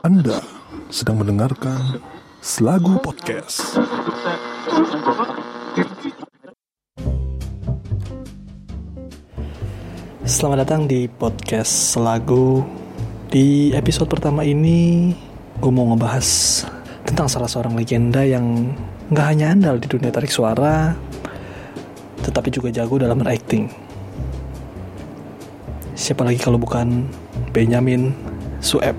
Anda sedang mendengarkan Selagu Podcast. Selamat datang di podcast Selagu Di episode pertama ini Gue mau ngebahas tentang salah seorang legenda yang Gak hanya andal di dunia tarik suara Tetapi juga jago dalam berakting Siapa lagi kalau bukan Benjamin Sueb?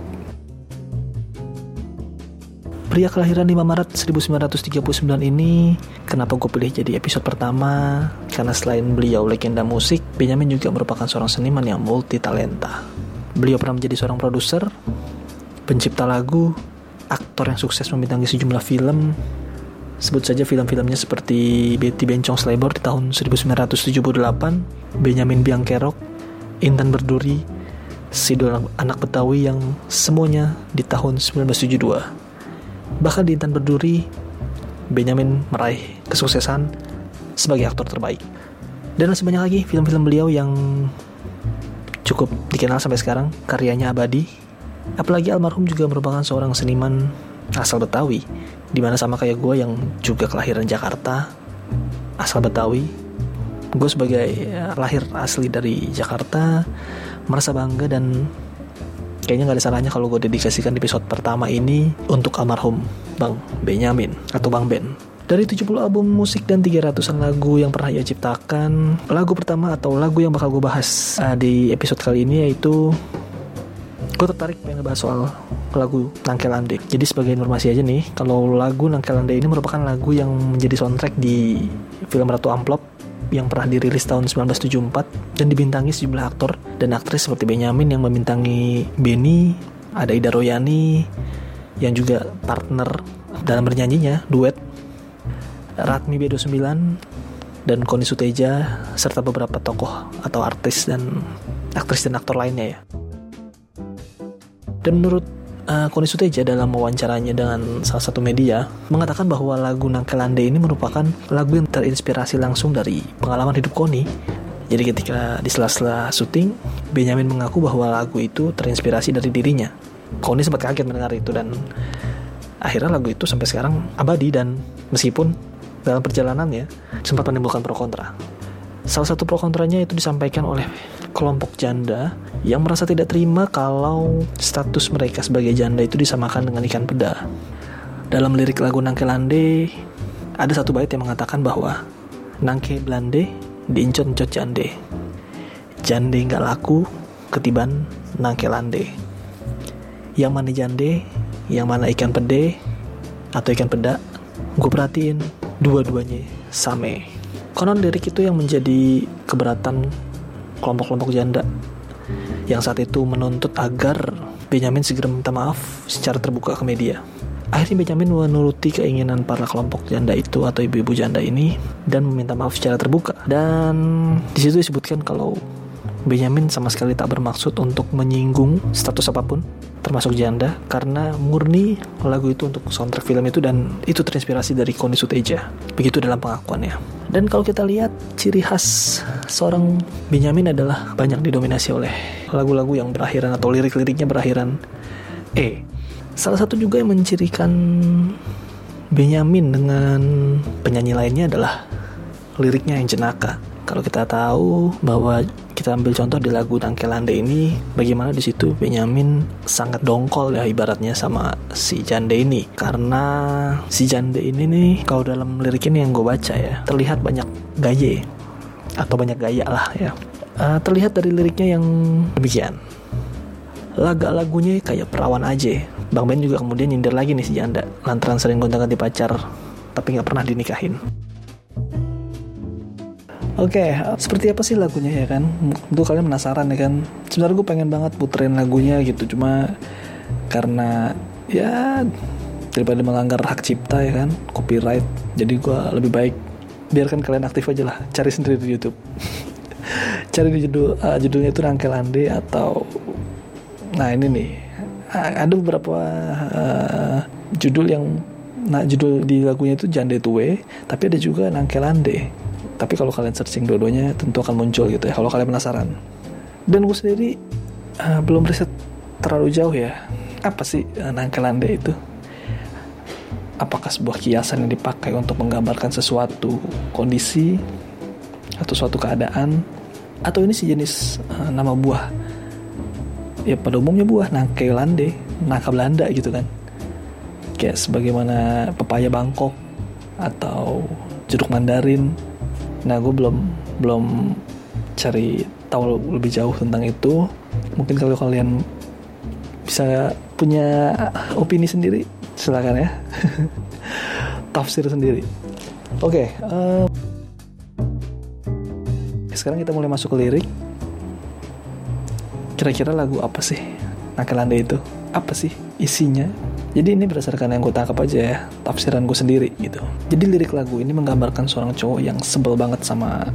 Pria kelahiran 5 Maret 1939 ini Kenapa gue pilih jadi episode pertama? Karena selain beliau legenda musik Benjamin juga merupakan seorang seniman yang multi talenta Beliau pernah menjadi seorang produser Pencipta lagu Aktor yang sukses membintangi sejumlah film. Sebut saja film-filmnya seperti Betty Bencong Slaybour di tahun 1978 Benjamin Biangkerok Intan Berduri Sidul Anak Betawi yang semuanya di tahun 1972 Bahkan di Intan Berduri, Benjamin meraih kesuksesan sebagai aktor terbaik. Dan masih banyak lagi film-film beliau yang cukup dikenal sampai sekarang, karyanya abadi. Apalagi almarhum juga merupakan seorang seniman asal Betawi, di mana sama kayak gue yang juga kelahiran Jakarta, asal Betawi. Gue sebagai lahir asli dari Jakarta, merasa bangga dan kayaknya nggak ada salahnya kalau gue dedikasikan di episode pertama ini untuk almarhum Bang Benyamin atau Bang Ben. Dari 70 album musik dan 300-an lagu yang pernah ia ciptakan, lagu pertama atau lagu yang bakal gue bahas uh, di episode kali ini yaitu gue tertarik pengen ngebahas soal lagu Nangkel Ande. Jadi sebagai informasi aja nih, kalau lagu Nangkel Ande ini merupakan lagu yang menjadi soundtrack di film Ratu Amplop yang pernah dirilis tahun 1974 dan dibintangi sejumlah aktor dan aktris seperti Benyamin yang membintangi Benny, ada Ida Royani yang juga partner dalam bernyanyinya, duet Ratmi B29 dan Koni Suteja serta beberapa tokoh atau artis dan aktris dan aktor lainnya ya. Dan menurut uh, Koni Suteja dalam wawancaranya dengan salah satu media mengatakan bahwa lagu Nangkelande ini merupakan lagu yang terinspirasi langsung dari pengalaman hidup Koni. Jadi ketika di sela-sela syuting, Benjamin mengaku bahwa lagu itu terinspirasi dari dirinya. Koni sempat kaget mendengar itu dan akhirnya lagu itu sampai sekarang abadi dan meskipun dalam perjalanannya sempat menimbulkan pro kontra. Salah satu pro kontranya itu disampaikan oleh kelompok janda yang merasa tidak terima kalau status mereka sebagai janda itu disamakan dengan ikan peda. Dalam lirik lagu Nangkelande, ada satu bait yang mengatakan bahwa Nangke Blande diincot-incot jande. Jande nggak laku ketiban Nangkelande. Yang mana jande, yang mana ikan pede atau ikan peda, gue perhatiin dua-duanya same. Konon lirik itu yang menjadi keberatan kelompok-kelompok janda yang saat itu menuntut agar Benjamin segera minta maaf secara terbuka ke media. Akhirnya Benjamin menuruti keinginan para kelompok janda itu atau ibu-ibu janda ini dan meminta maaf secara terbuka. Dan di situ disebutkan kalau Benjamin sama sekali tak bermaksud untuk menyinggung status apa pun termasuk janda karena murni lagu itu untuk soundtrack film itu dan itu terinspirasi dari Koni Suteja begitu dalam pengakuannya dan kalau kita lihat ciri khas seorang Benjamin adalah banyak didominasi oleh lagu-lagu yang berakhiran atau lirik-liriknya berakhiran E. Salah satu juga yang mencirikan Benjamin dengan penyanyi lainnya adalah liriknya yang jenaka. Kalau kita tahu bahwa kita ambil contoh di lagu Nangkelande ini bagaimana di situ Benyamin sangat dongkol ya ibaratnya sama si Jande ini. Karena si Jande ini nih kalau dalam lirik ini yang gue baca ya terlihat banyak gaya atau banyak gaya lah ya. Uh, terlihat dari liriknya yang demikian. Laga-lagunya kayak perawan aja Bang Ben juga kemudian nyindir lagi nih si Janda. Lantaran sering gonta-ganti pacar tapi nggak pernah dinikahin Oke, okay, seperti apa sih lagunya ya kan? Untuk kalian penasaran ya kan? Sebenarnya gue pengen banget puterin lagunya gitu, cuma karena ya daripada melanggar hak cipta ya kan, copyright. Jadi gue lebih baik biarkan kalian aktif aja lah, cari sendiri di YouTube. cari di judul uh, judulnya itu Rangkel Ande atau nah ini nih ada beberapa uh, judul yang nah judul di lagunya itu Jande Tuwe, tapi ada juga Nangkelande tapi kalau kalian searching dua-duanya tentu akan muncul gitu ya kalau kalian penasaran. Dan gue sendiri uh, belum riset terlalu jauh ya. Apa sih uh, nangkelande itu? Apakah sebuah kiasan yang dipakai untuk menggambarkan sesuatu kondisi atau suatu keadaan? Atau ini sejenis uh, nama buah? Ya pada umumnya buah nangkelande nangka Belanda gitu kan. Kayak sebagaimana pepaya Bangkok atau jeruk mandarin nah gue belum belum cari tahu lebih jauh tentang itu. Mungkin kalau kalian bisa punya opini sendiri silakan ya. Tafsir sendiri. Oke okay, uh, eh, sekarang kita mulai masuk ke lirik. Kira-kira lagu apa sih? Nakalanda itu. Apa sih isinya jadi ini berdasarkan yang gue tangkap aja ya tafsiran gue sendiri gitu. Jadi lirik lagu ini menggambarkan seorang cowok yang sebel banget sama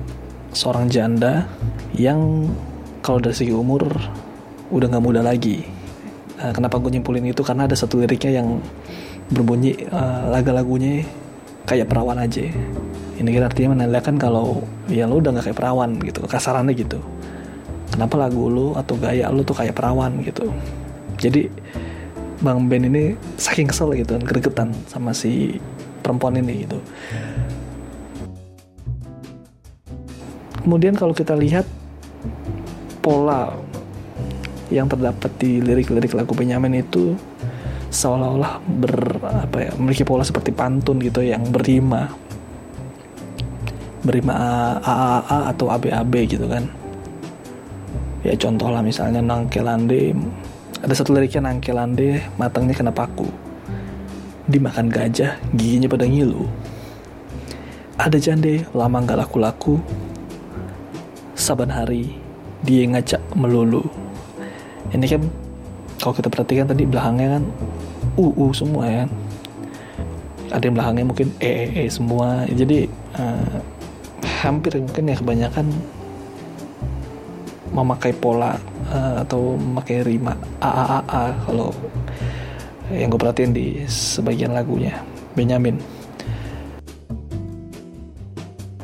seorang janda yang kalau dari segi umur udah nggak muda lagi. Uh, kenapa gue nyimpulin itu? Karena ada satu liriknya yang berbunyi uh, lagu-lagunya kayak perawan aja. Ini kira artinya menandakan kalau ya lo udah nggak kayak perawan gitu. Kasarannya gitu. Kenapa lagu lo atau gaya lo tuh kayak perawan gitu. Jadi bang Ben ini saking kesel gitu kan gregetan sama si perempuan ini gitu. Kemudian kalau kita lihat pola yang terdapat di lirik-lirik lagu Benyamin itu seolah-olah ber apa ya memiliki pola seperti pantun gitu yang berima. Berima AAA atau ABAB gitu kan. Ya contoh lah misalnya nangkelande ada satu liriknya nangkelande matangnya kena paku. Dimakan gajah giginya pada ngilu. Ada jande lama nggak laku-laku. Saban hari dia ngajak melulu. Ini kan kalau kita perhatikan tadi belakangnya kan uu semua ya ada yang belakangnya mungkin e e, e semua. Jadi uh, hampir mungkin ya kebanyakan memakai pola atau memakai rima a a a a kalau yang gue perhatiin di sebagian lagunya Benjamin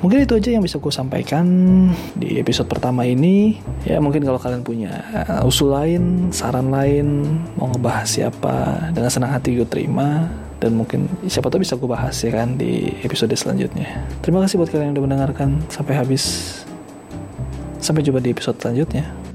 Mungkin itu aja yang bisa gue sampaikan di episode pertama ini. Ya mungkin kalau kalian punya usul lain, saran lain, mau ngebahas siapa, dengan senang hati gue terima. Dan mungkin siapa tahu bisa gue bahas ya kan di episode selanjutnya. Terima kasih buat kalian yang udah mendengarkan sampai habis. Sampai jumpa di episode selanjutnya.